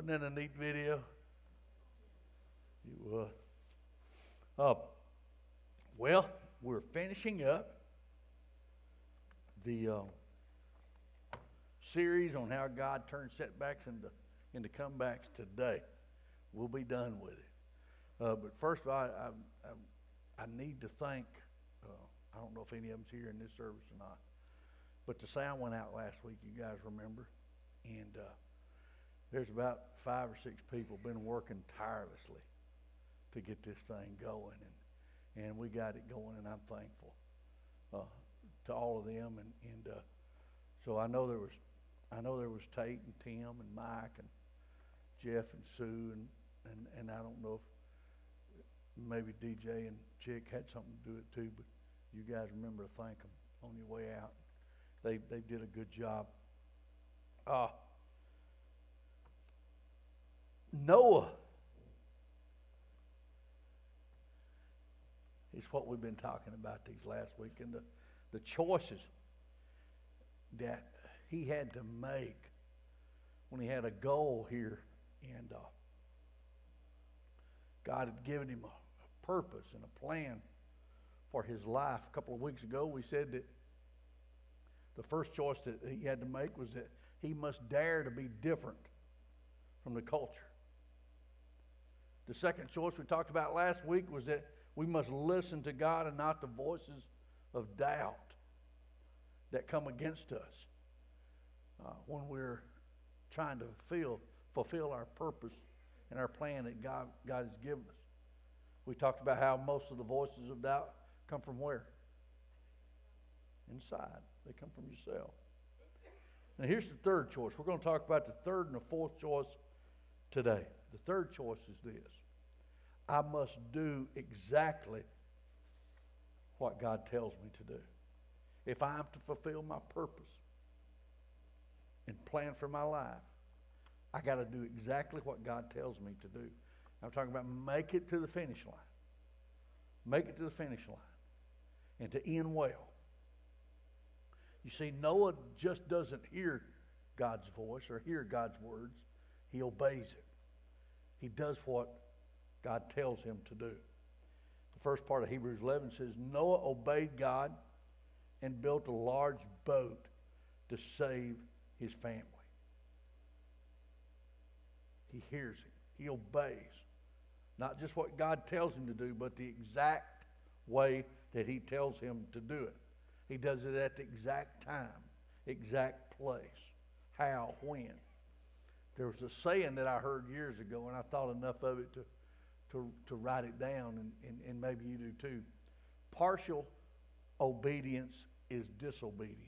Wasn't that a neat video? It was. Uh, well, we're finishing up the uh, series on how God turns setbacks into, into comebacks today. We'll be done with it. Uh, but first of all, I, I, I need to thank, uh, I don't know if any of them's here in this service or not, but the sound went out last week, you guys remember? And uh, there's about five or six people been working tirelessly to get this thing going. And, and we got it going, and I'm thankful uh, to all of them. And, and uh, so I know there was, I know there was Tate and Tim and Mike and Jeff and Sue and, and, and I don't know if maybe DJ and Chick had something to do with it too, but you guys remember to thank them on your way out. They, they did a good job. Uh, Noah is what we've been talking about these last week and the, the choices that he had to make when he had a goal here and uh, God had given him a, a purpose and a plan for his life. A couple of weeks ago, we said that the first choice that he had to make was that he must dare to be different from the culture. The second choice we talked about last week was that we must listen to God and not the voices of doubt that come against us uh, when we're trying to fulfill, fulfill our purpose and our plan that God, God has given us. We talked about how most of the voices of doubt come from where? Inside. They come from yourself. Now, here's the third choice. We're going to talk about the third and the fourth choice today. The third choice is this I must do exactly what God tells me to do. If I am to fulfill my purpose and plan for my life, I got to do exactly what God tells me to do. I'm talking about make it to the finish line. Make it to the finish line. And to end well. You see, Noah just doesn't hear God's voice or hear God's words, he obeys it. He does what God tells him to do. The first part of Hebrews 11 says Noah obeyed God and built a large boat to save his family. He hears him, he obeys. Not just what God tells him to do, but the exact way that he tells him to do it. He does it at the exact time, exact place, how, when. There was a saying that I heard years ago, and I thought enough of it to, to, to write it down, and, and, and maybe you do too. Partial obedience is disobedience.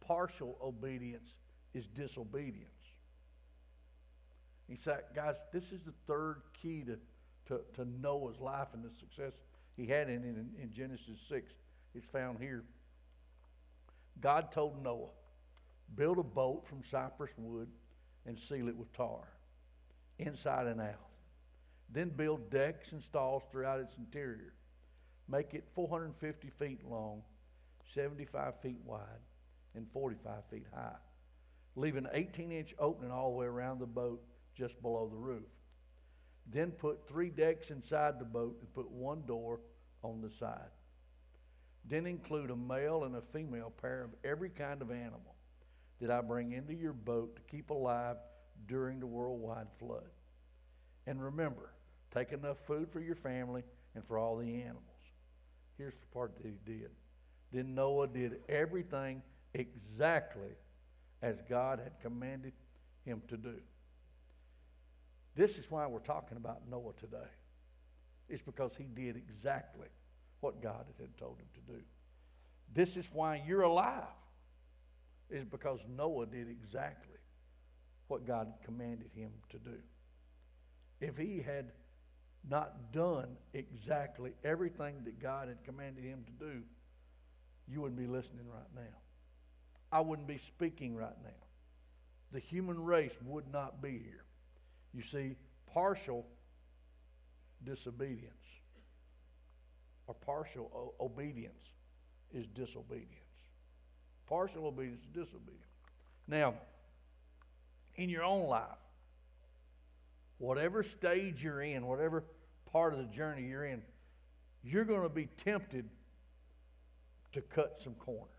Partial obedience is disobedience. He said, guys, this is the third key to, to, to Noah's life and the success he had in in, in Genesis 6. It's found here. God told Noah, build a boat from cypress wood and seal it with tar, inside and out. Then build decks and stalls throughout its interior. Make it 450 feet long, 75 feet wide, and 45 feet high. Leave an 18 inch opening all the way around the boat just below the roof. Then put three decks inside the boat and put one door on the side. Then include a male and a female pair of every kind of animal that I bring into your boat to keep alive during the worldwide flood. And remember, take enough food for your family and for all the animals. Here's the part that he did. Then Noah did everything exactly as God had commanded him to do. This is why we're talking about Noah today. It's because he did exactly what God had told him to do. This is why you're alive. Is because Noah did exactly what God commanded him to do. If he had not done exactly everything that God had commanded him to do, you wouldn't be listening right now. I wouldn't be speaking right now. The human race would not be here. You see, partial disobedience or partial obedience is disobedience. Partial obedience is disobedience. Now, in your own life. Whatever stage you're in, whatever part of the journey you're in, you're going to be tempted to cut some corners.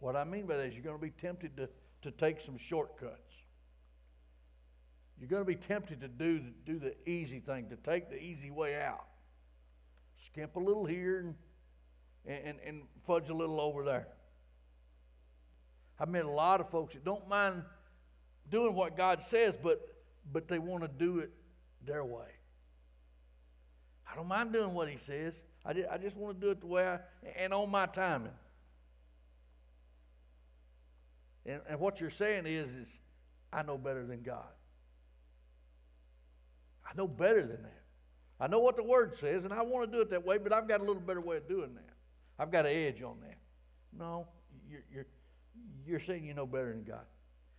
What I mean by that is you're going to be tempted to, to take some shortcuts. You're going to be tempted to do, do the easy thing, to take the easy way out. Skimp a little here and, and, and fudge a little over there. I've met a lot of folks that don't mind doing what God says, but, but they want to do it their way. I don't mind doing what He says. I just, I just want to do it the way I, and on my timing. And, and what you're saying is, is, I know better than God. I know better than that. I know what the Word says, and I want to do it that way, but I've got a little better way of doing that. I've got an edge on that. No, you're, you're, you're saying you know better than God.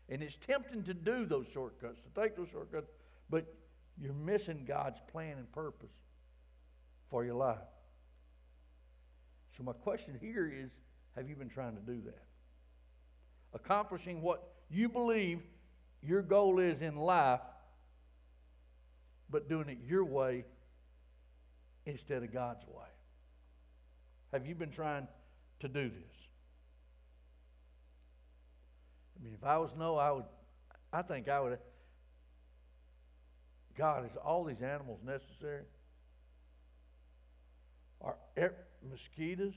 And it's tempting to do those shortcuts, to take those shortcuts, but you're missing God's plan and purpose for your life. So, my question here is have you been trying to do that? Accomplishing what you believe your goal is in life, but doing it your way instead of God's way. Have you been trying to do this? I mean, if I was Noah, I would. I think I would. God, is all these animals necessary? Are er, mosquitoes?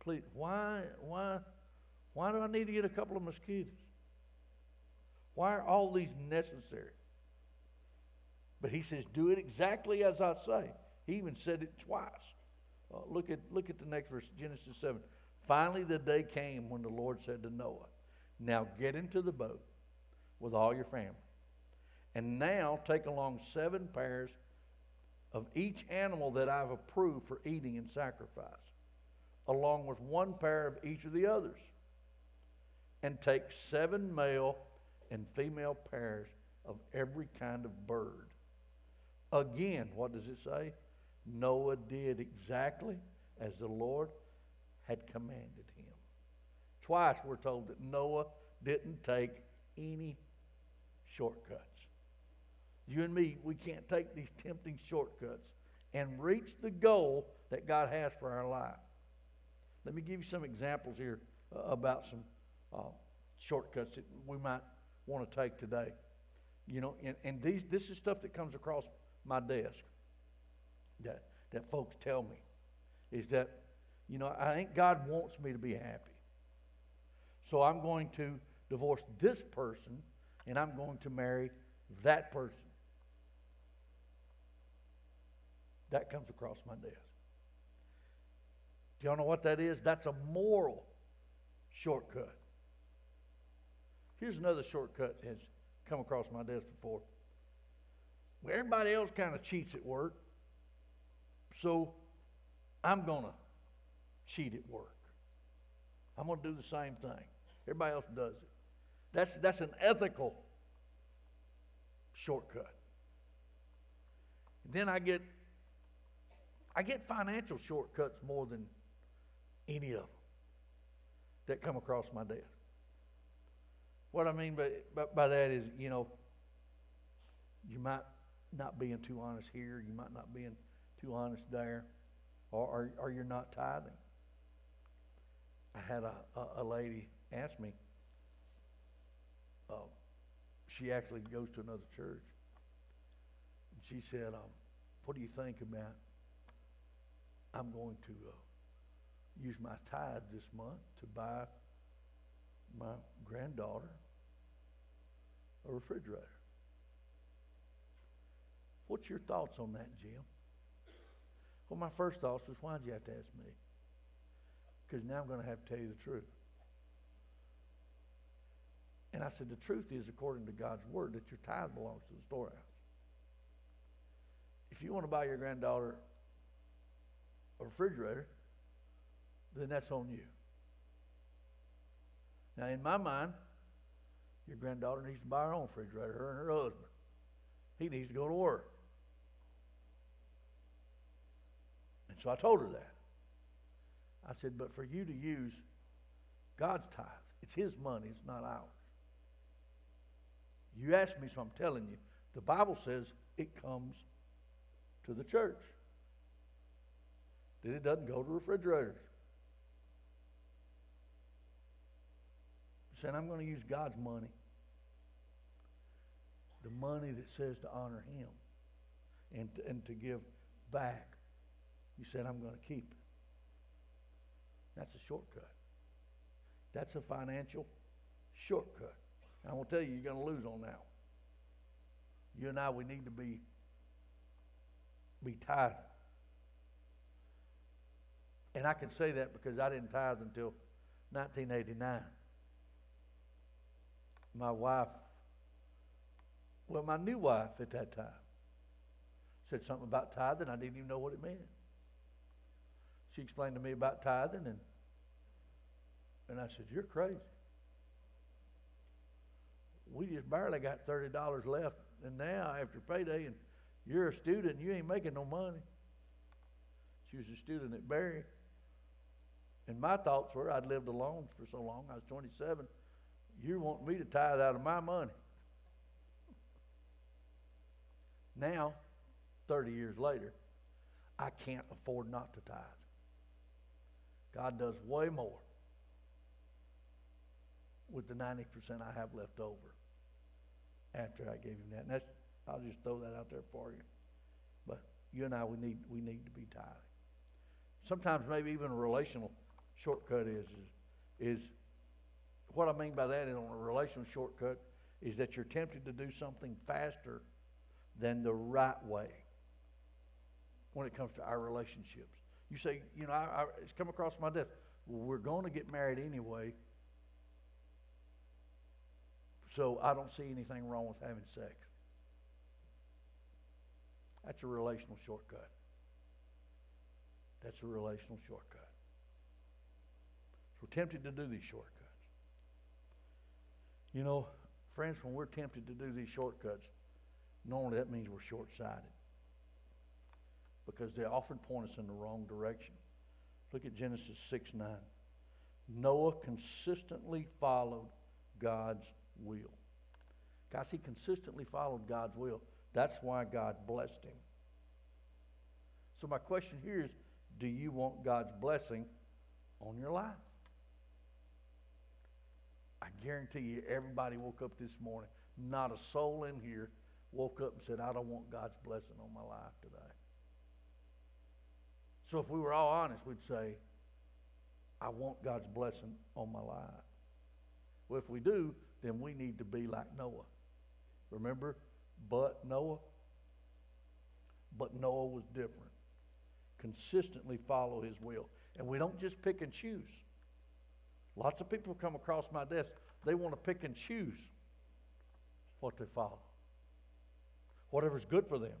Please, why, why, why do I need to get a couple of mosquitoes? Why are all these necessary? But he says, do it exactly as I say. He even said it twice. Uh, look, at, look at the next verse, Genesis 7. Finally, the day came when the Lord said to Noah, Now get into the boat with all your family. And now take along seven pairs of each animal that I've approved for eating and sacrifice, along with one pair of each of the others. And take seven male and female pairs of every kind of bird. Again, what does it say? Noah did exactly as the Lord had commanded him. Twice we're told that Noah didn't take any shortcuts. You and me, we can't take these tempting shortcuts and reach the goal that God has for our life. Let me give you some examples here uh, about some uh, shortcuts that we might want to take today. You know, and, and these, this is stuff that comes across my desk that, that folks tell me is that, you know, I think God wants me to be happy. So I'm going to divorce this person and I'm going to marry that person. That comes across my desk. Do y'all know what that is? That's a moral shortcut. Here's another shortcut that has come across my desk before. Well, everybody else kind of cheats at work, so I'm going to cheat at work. I'm going to do the same thing. Everybody else does it. That's, that's an ethical shortcut. then I get I get financial shortcuts more than any of them that come across my desk. What I mean by, by, by that is, you know, you might not being too honest here, you might not being too honest there, or, or, or you're not tithing. I had a, a, a lady ask me, uh, she actually goes to another church, and she said, um, What do you think about? I'm going to uh, use my tithe this month to buy my granddaughter a refrigerator. What's your thoughts on that, Jim? Well, my first thoughts was, why'd you have to ask me? Because now I'm going to have to tell you the truth. And I said, the truth is, according to God's word, that your tithe belongs to the storehouse. If you want to buy your granddaughter a refrigerator, then that's on you. Now, in my mind, your granddaughter needs to buy her own refrigerator, her and her husband. He needs to go to work. So I told her that. I said, but for you to use God's tithe, It's his money, it's not ours. You asked me, so I'm telling you. The Bible says it comes to the church. That it doesn't go to refrigerators. Saying, I'm going to use God's money. The money that says to honor Him and and to give back. You said, I'm going to keep. That's a shortcut. That's a financial shortcut. I will tell you, you're going to lose on that one. You and I, we need to be be tithing. And I can say that because I didn't tithe until 1989. My wife, well, my new wife at that time, said something about tithing. I didn't even know what it meant. She explained to me about tithing, and and I said, "You're crazy. We just barely got thirty dollars left, and now after payday, and you're a student, you ain't making no money." She was a student at Berry, and my thoughts were, I'd lived alone for so long. I was 27. You want me to tithe out of my money? Now, 30 years later, I can't afford not to tithe. God does way more with the 90% I have left over after I gave him that. And that's, I'll just throw that out there for you. But you and I, we need, we need to be tithing. Sometimes maybe even a relational shortcut is, is, is what I mean by that is on a relational shortcut is that you're tempted to do something faster than the right way when it comes to our relationships. You say, you know, I, I, it's come across my desk. Well, we're going to get married anyway, so I don't see anything wrong with having sex. That's a relational shortcut. That's a relational shortcut. So we're tempted to do these shortcuts. You know, friends, when we're tempted to do these shortcuts, normally that means we're short sighted because they often point us in the wrong direction. Look at Genesis 6 9. Noah consistently followed God's will. Guys, he consistently followed God's will. That's why God blessed him. So, my question here is do you want God's blessing on your life? I guarantee you, everybody woke up this morning, not a soul in here woke up and said, I don't want God's blessing on my life today. So if we were all honest, we'd say, I want God's blessing on my life. Well, if we do, then we need to be like Noah. Remember, but Noah? But Noah was different. Consistently follow his will. And we don't just pick and choose. Lots of people come across my desk, they want to pick and choose what they follow. Whatever's good for them.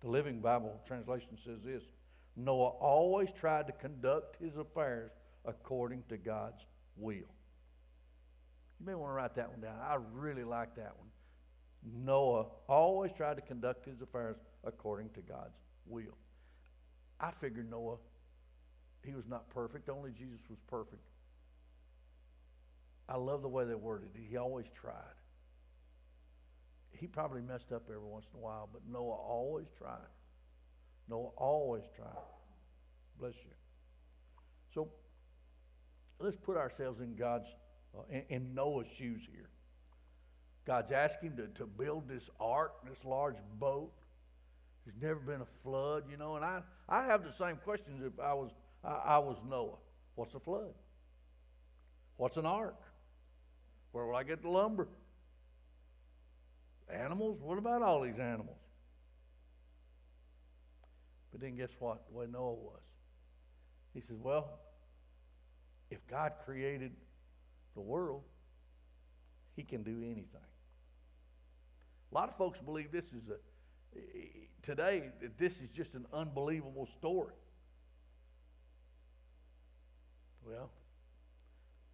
The Living Bible translation says this Noah always tried to conduct his affairs according to God's will. You may want to write that one down. I really like that one. Noah always tried to conduct his affairs according to God's will. I figured Noah, he was not perfect, only Jesus was perfect. I love the way they worded it. He always tried he probably messed up every once in a while, but Noah always tried. Noah always tried. Bless you. So let's put ourselves in God's, uh, in, in, Noah's shoes here. God's asking him to, to build this ark, this large boat. There's never been a flood, you know, and I, I have the same questions if I was, I, I was Noah. What's a flood? What's an ark? Where will I get the lumber? Animals? What about all these animals? But then guess what? The way Noah was. He says, Well, if God created the world, he can do anything. A lot of folks believe this is a, today, that this is just an unbelievable story. Well,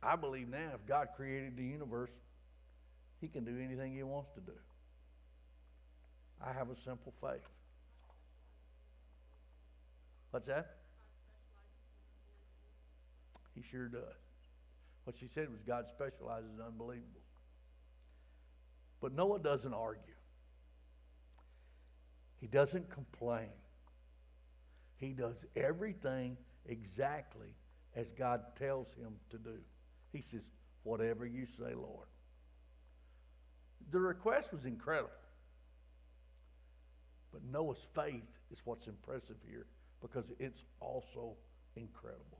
I believe now if God created the universe, he can do anything he wants to do. I have a simple faith. What's that? He sure does. What she said was God specializes in unbelievable. But Noah doesn't argue. He doesn't complain. He does everything exactly as God tells him to do. He says, Whatever you say, Lord. The request was incredible. But Noah's faith is what's impressive here because it's also incredible.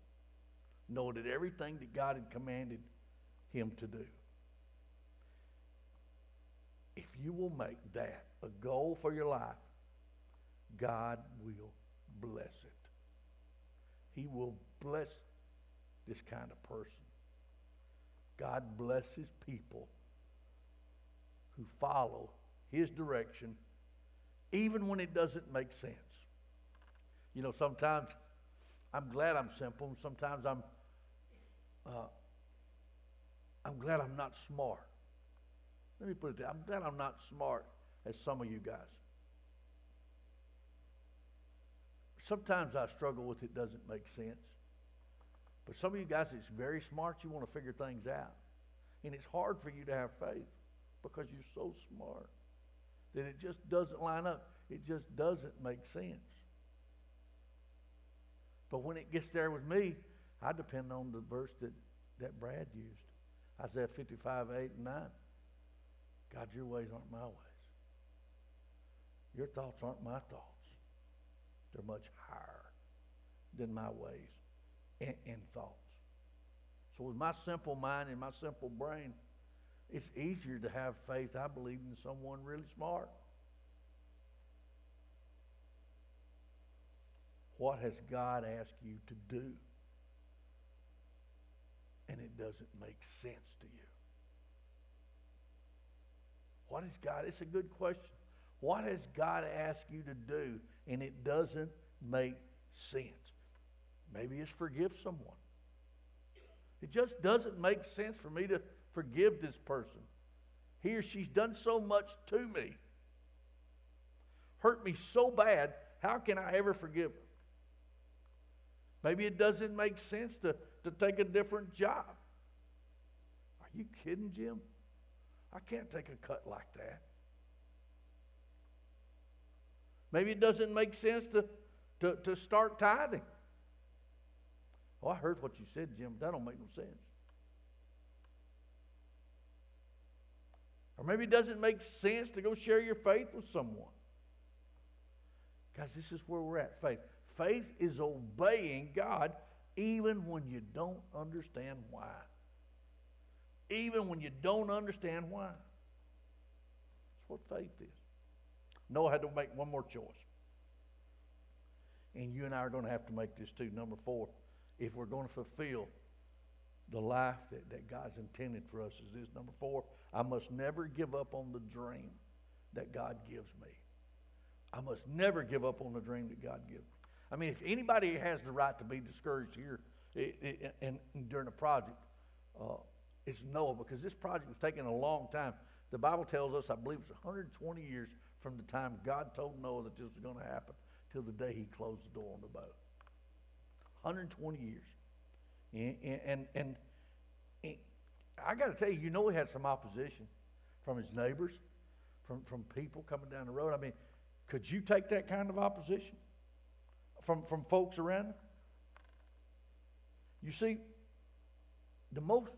Noah did everything that God had commanded him to do. If you will make that a goal for your life, God will bless it. He will bless this kind of person. God blesses people who follow his direction even when it doesn't make sense. You know, sometimes I'm glad I'm simple, and sometimes I'm uh, I'm glad I'm not smart. Let me put it that I'm glad I'm not smart as some of you guys. Sometimes I struggle with it doesn't make sense. But some of you guys it's very smart, you want to figure things out. And it's hard for you to have faith because you're so smart that it just doesn't line up. It just doesn't make sense. But when it gets there with me, I depend on the verse that, that Brad used Isaiah 55, 8, and 9. God, your ways aren't my ways. Your thoughts aren't my thoughts. They're much higher than my ways and, and thoughts. So, with my simple mind and my simple brain, it's easier to have faith, I believe, in someone really smart. What has God asked you to do? And it doesn't make sense to you. What has God? It's a good question. What has God asked you to do and it doesn't make sense? Maybe it's forgive someone. It just doesn't make sense for me to forgive this person. He or she's done so much to me, hurt me so bad. How can I ever forgive them? Maybe it doesn't make sense to, to take a different job. Are you kidding, Jim? I can't take a cut like that. Maybe it doesn't make sense to, to, to start tithing. Oh, I heard what you said, Jim. That don't make no sense. Or maybe it doesn't make sense to go share your faith with someone. Guys, this is where we're at. Faith. Faith is obeying God even when you don't understand why. Even when you don't understand why. That's what faith is. Noah had to make one more choice. And you and I are going to have to make this too. Number four, if we're going to fulfill the life that, that God's intended for us, is this. Number four, I must never give up on the dream that God gives me. I must never give up on the dream that God gives me. I mean, if anybody has the right to be discouraged here it, it, and, and, during a project, uh, it's Noah because this project was taking a long time. The Bible tells us, I believe it's 120 years from the time God told Noah that this was going to happen till the day he closed the door on the boat. 120 years. And, and, and, I got to tell you, you know he had some opposition from his neighbors, from, from people coming down the road. I mean, could you take that kind of opposition from, from folks around him? You see, the most,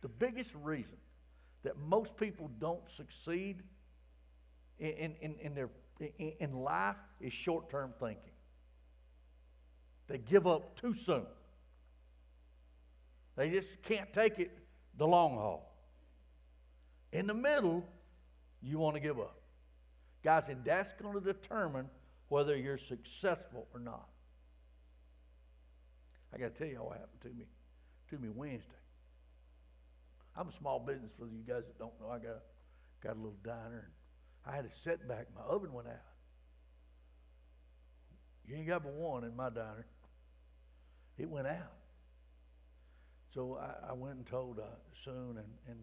the biggest reason that most people don't succeed in, in, in, their, in, in life is short term thinking. They give up too soon. They just can't take it the long haul. In the middle, you want to give up. Guys, and that's going to determine whether you're successful or not. I got to tell you what happened to me to me Wednesday. I'm a small business for you guys that don't know. I got got a little diner and I had a setback. My oven went out. You ain't got but one in my diner. It went out. So I, I went and told uh, Soon and, and,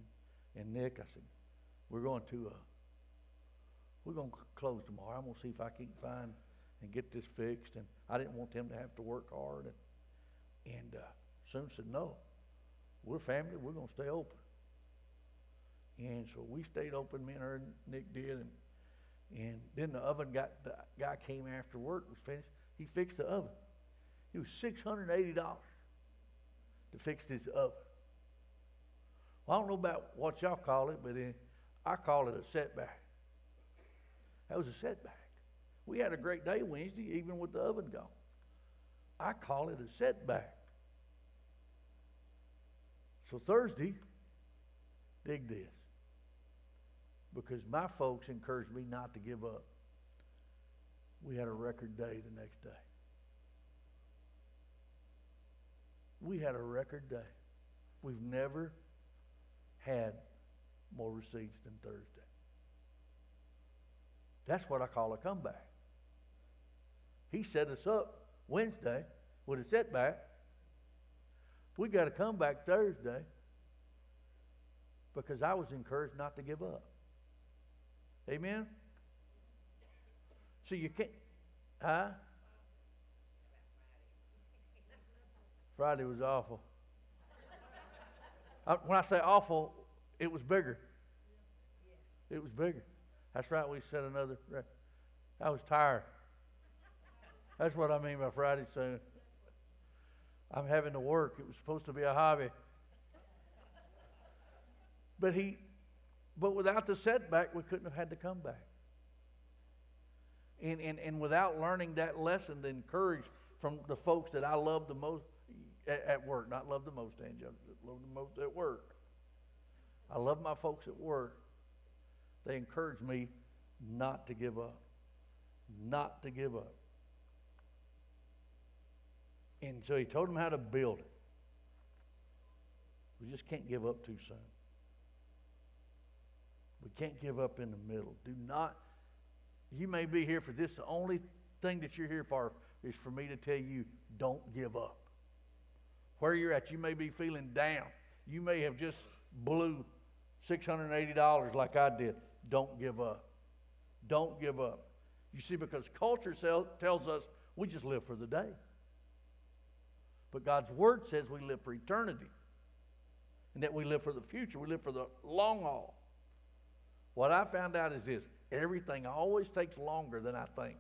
and Nick, I said, we're going to, uh, we're going to close tomorrow. I'm going to see if I can find and get this fixed. And I didn't want them to have to work hard. And, and uh, Soon said, no, we're family, we're going to stay open. And so we stayed open, me and her and Nick did. And, and then the oven got, the guy came after work, was finished. He fixed the oven. It was $680 to fix this oven. Well, I don't know about what y'all call it, but I call it a setback. That was a setback. We had a great day Wednesday, even with the oven gone. I call it a setback. So Thursday, dig this. Because my folks encouraged me not to give up. We had a record day the next day. We had a record day. We've never had more receipts than Thursday. That's what I call a comeback. He set us up Wednesday with a setback. We got to come back Thursday because I was encouraged not to give up. Amen? So you can't, huh? Friday was awful. I, when I say awful, it was bigger. It was bigger. That's right, we set another. I was tired. That's what I mean by Friday soon. I'm having to work. It was supposed to be a hobby. But he, but without the setback, we couldn't have had to come back. And, and, and without learning that lesson, the courage from the folks that I love the most at, at work, not love the most, Angel, love the most at work. I love my folks at work. They encourage me not to give up. Not to give up. And so he told them how to build it. We just can't give up too soon. We can't give up in the middle. Do not, you may be here for this. The only thing that you're here for is for me to tell you don't give up. Where you're at, you may be feeling down. You may have just blew $680 like I did. Don't give up. Don't give up. You see, because culture tells us we just live for the day. But God's Word says we live for eternity and that we live for the future. We live for the long haul. What I found out is this everything always takes longer than I think.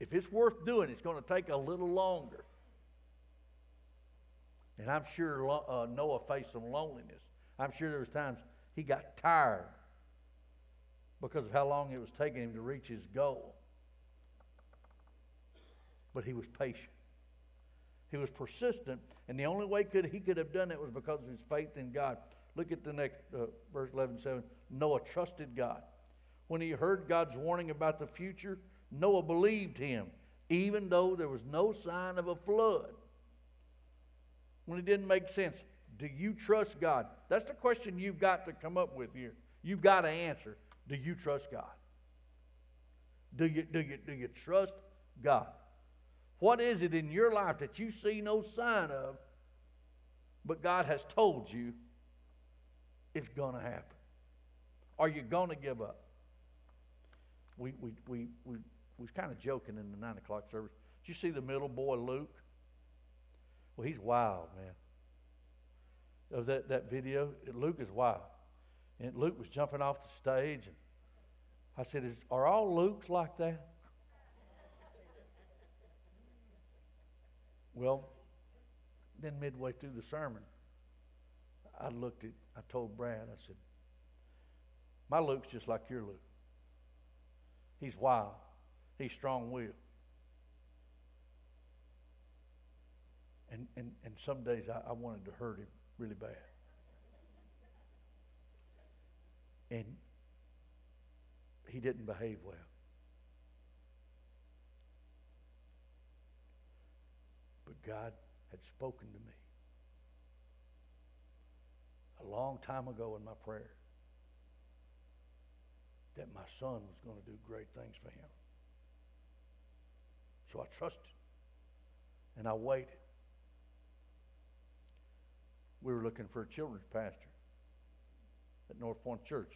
If it's worth doing, it's going to take a little longer. And I'm sure uh, Noah faced some loneliness. I'm sure there was times he got tired because of how long it was taking him to reach his goal. But he was patient. He was persistent, and the only way could he could have done it was because of his faith in God. Look at the next uh, verse 11 7. Noah trusted God. When he heard God's warning about the future, Noah believed him, even though there was no sign of a flood. When it didn't make sense, do you trust God? That's the question you've got to come up with here. You've got to answer. Do you trust God? Do you, do you, do you trust God? What is it in your life that you see no sign of, but God has told you it's going to happen? Are you going to give up? We, we, we, we, we was kind of joking in the 9 o'clock service. Did you see the middle boy, Luke? Well, he's wild, man. Of that, that video, Luke is wild. And Luke was jumping off the stage. And I said, is, Are all Lukes like that? Well, then midway through the sermon, I looked at, I told Brad, I said, my Luke's just like your Luke. He's wild. He's strong willed. And, and, and some days I, I wanted to hurt him really bad. And he didn't behave well. But God had spoken to me a long time ago in my prayer that my son was going to do great things for him. So I trusted and I waited. We were looking for a children's pastor at North Point Church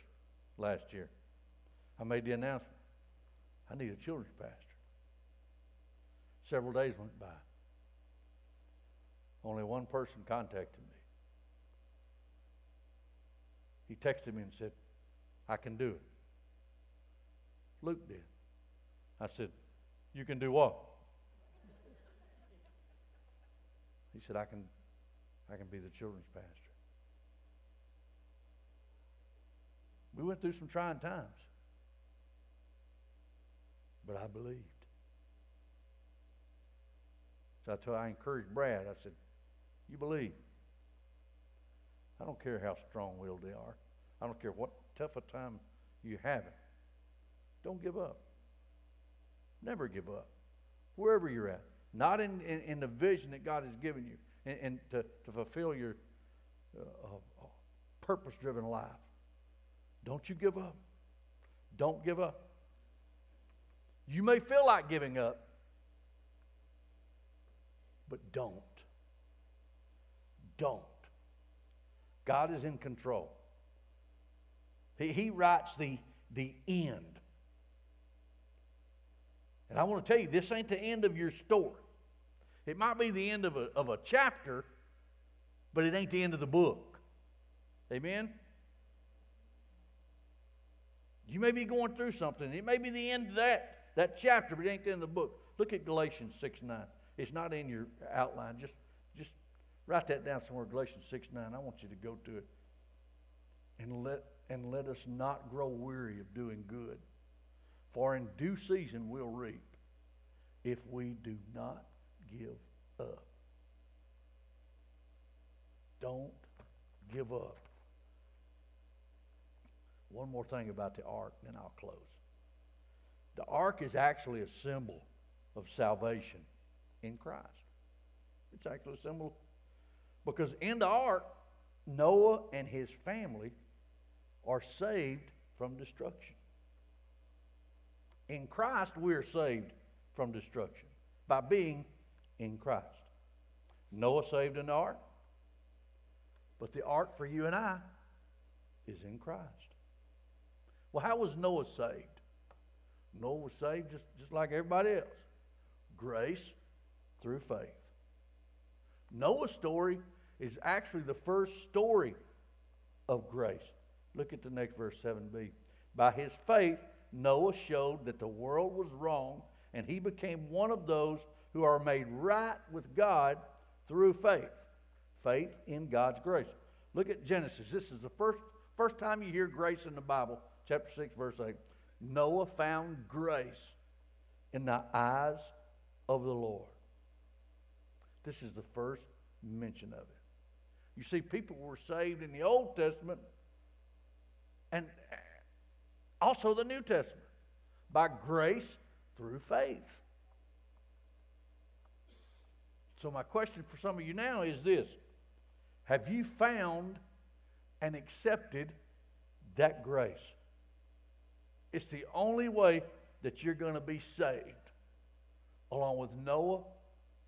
last year. I made the announcement. I need a children's pastor. Several days went by. Only one person contacted me. He texted me and said, I can do it. Luke did. I said, You can do what? He said, I can I can be the children's pastor. We went through some trying times. But I believed. So I told I encouraged Brad. I said, You believe. I don't care how strong willed they are. I don't care what tough a time you have. Don't give up. Never give up. Wherever you're at. Not in, in, in the vision that God has given you and, and to, to fulfill your uh, uh, purpose driven life. Don't you give up. Don't give up. You may feel like giving up, but don't. Don't. God is in control. He, he writes the, the end. And I want to tell you, this ain't the end of your story. It might be the end of a, of a chapter, but it ain't the end of the book. Amen? You may be going through something. It may be the end of that, that chapter, but it ain't the end of the book. Look at Galatians 6 9. It's not in your outline. Just, just write that down somewhere. Galatians 6 9. I want you to go to it. And let, and let us not grow weary of doing good. For in due season we'll reap if we do not give up. Don't give up. One more thing about the ark, then I'll close. The ark is actually a symbol of salvation in Christ. It's actually a symbol because in the ark, Noah and his family are saved from destruction. In Christ, we are saved from destruction by being in Christ. Noah saved in the ark, but the ark for you and I is in Christ. Well, how was Noah saved? Noah was saved just, just like everybody else grace through faith. Noah's story is actually the first story of grace. Look at the next verse 7b. By his faith, Noah showed that the world was wrong, and he became one of those who are made right with God through faith. Faith in God's grace. Look at Genesis. This is the first, first time you hear grace in the Bible, chapter 6, verse 8. Noah found grace in the eyes of the Lord. This is the first mention of it. You see, people were saved in the Old Testament and also the New Testament by grace through faith. So, my question for some of you now is this Have you found and accepted that grace? It's the only way that you're going to be saved, along with Noah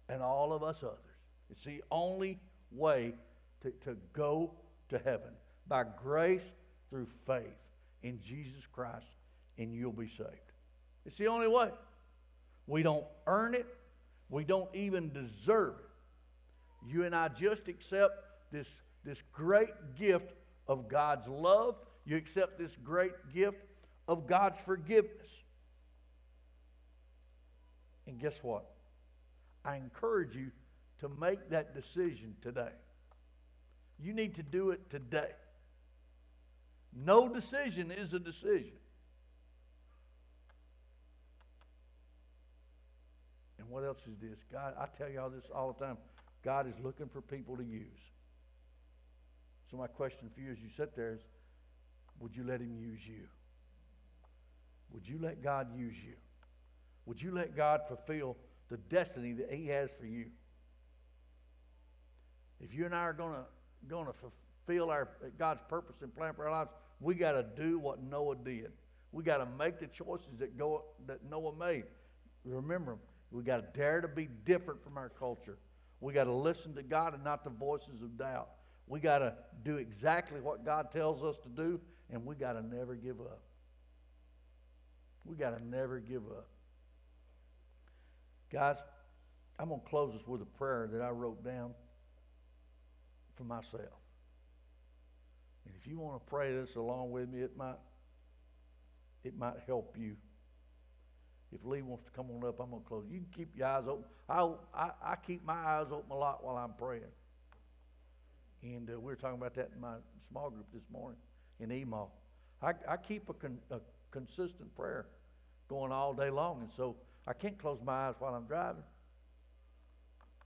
and all of us others. It's the only way to, to go to heaven by grace through faith in Jesus Christ, and you'll be saved. It's the only way. We don't earn it, we don't even deserve it. You and I just accept this, this great gift of God's love. You accept this great gift of God's forgiveness. And guess what? I encourage you to make that decision today. You need to do it today. No decision is a decision. What else is this? God, I tell y'all this all the time. God is looking for people to use. So my question for you as you sit there is, would you let him use you? Would you let God use you? Would you let God fulfill the destiny that he has for you? If you and I are going to going to fulfill our God's purpose and plan for our lives, we got to do what Noah did. We got to make the choices that go that Noah made. Remember, we got to dare to be different from our culture. We got to listen to God and not the voices of doubt. We got to do exactly what God tells us to do, and we got to never give up. We got to never give up. Guys, I'm going to close this with a prayer that I wrote down. for myself. And if you want to pray this along with me, it might it might help you. If Lee wants to come on up, I'm gonna close. You can keep your eyes open. I I, I keep my eyes open a lot while I'm praying. And uh, we were talking about that in my small group this morning in Emaw. I, I keep a, con, a consistent prayer going all day long, and so I can't close my eyes while I'm driving.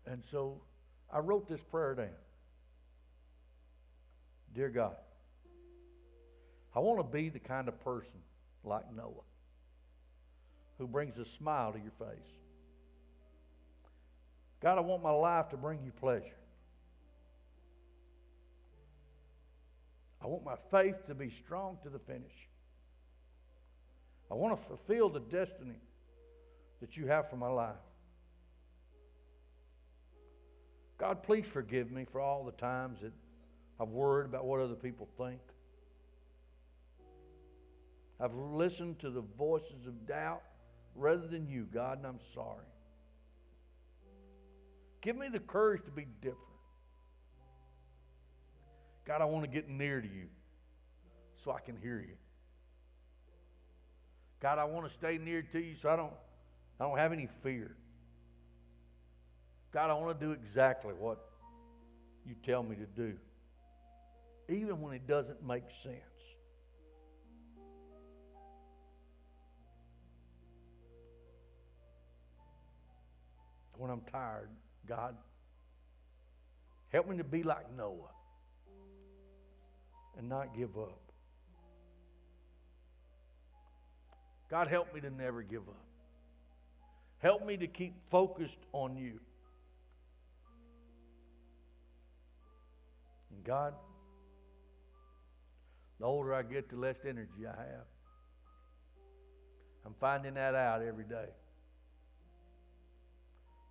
And so I wrote this prayer down. Dear God, I want to be the kind of person like Noah who brings a smile to your face. God, I want my life to bring you pleasure. I want my faith to be strong to the finish. I want to fulfill the destiny that you have for my life. God, please forgive me for all the times that I've worried about what other people think. I've listened to the voices of doubt rather than you, God, and I'm sorry. Give me the courage to be different. God, I want to get near to you so I can hear you. God, I want to stay near to you so I don't, I don't have any fear. God, I want to do exactly what you tell me to do, even when it doesn't make sense. When I'm tired, God, help me to be like Noah and not give up. God, help me to never give up. Help me to keep focused on you. And God, the older I get, the less energy I have. I'm finding that out every day.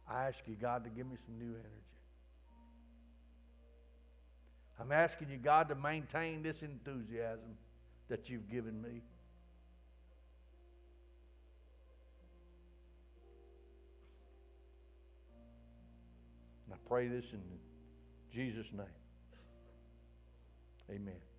I ask you, God, to give me some new energy. I'm asking you, God, to maintain this enthusiasm that you've given me. And I pray this in Jesus' name. Amen.